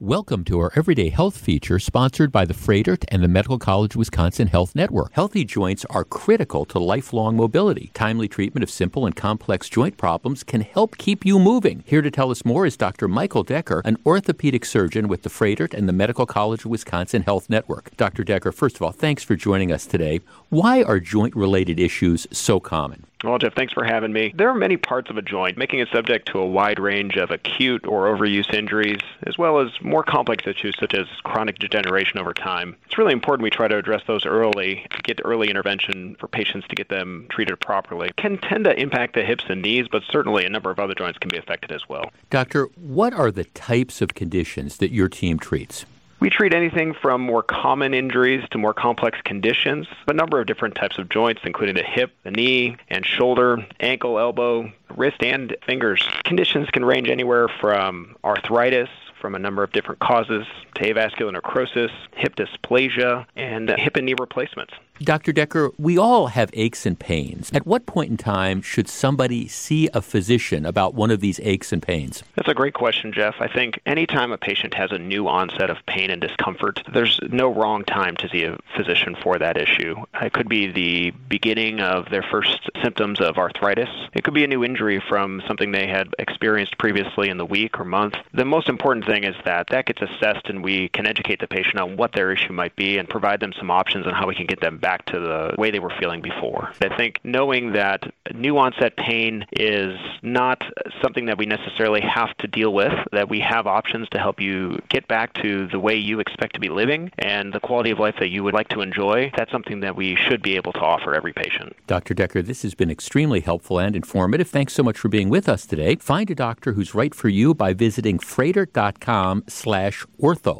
Welcome to our Everyday Health feature sponsored by the Froedtert and the Medical College of Wisconsin Health Network. Healthy joints are critical to lifelong mobility. Timely treatment of simple and complex joint problems can help keep you moving. Here to tell us more is Dr. Michael Decker, an orthopedic surgeon with the Froedtert and the Medical College of Wisconsin Health Network. Dr. Decker, first of all, thanks for joining us today. Why are joint related issues so common? Well, Jeff, thanks for having me. There are many parts of a joint, making it subject to a wide range of acute or overuse injuries, as well as more complex issues such as chronic degeneration over time. It's really important we try to address those early get early intervention for patients to get them treated properly. It can tend to impact the hips and knees, but certainly a number of other joints can be affected as well. Doctor, what are the types of conditions that your team treats? We treat anything from more common injuries to more complex conditions, a number of different types of joints, including the hip, the knee, and shoulder, ankle, elbow, wrist, and fingers. Conditions can range anywhere from arthritis, from a number of different causes to avascular necrosis, hip dysplasia, and hip and knee replacements. Dr. Decker, we all have aches and pains. At what point in time should somebody see a physician about one of these aches and pains? That's a great question, Jeff. I think anytime a patient has a new onset of pain and discomfort, there's no wrong time to see a physician for that issue. It could be the beginning of their first symptoms of arthritis. It could be a new injury from something they had experienced previously in the week or month. The most important thing is that that gets assessed and we can educate the patient on what their issue might be and provide them some options on how we can get them back back to the way they were feeling before. I think knowing that new onset pain is not something that we necessarily have to deal with, that we have options to help you get back to the way you expect to be living and the quality of life that you would like to enjoy, that's something that we should be able to offer every patient. Dr. Decker, this has been extremely helpful and informative. Thanks so much for being with us today. Find a doctor who's right for you by visiting froedtert.com slash ortho.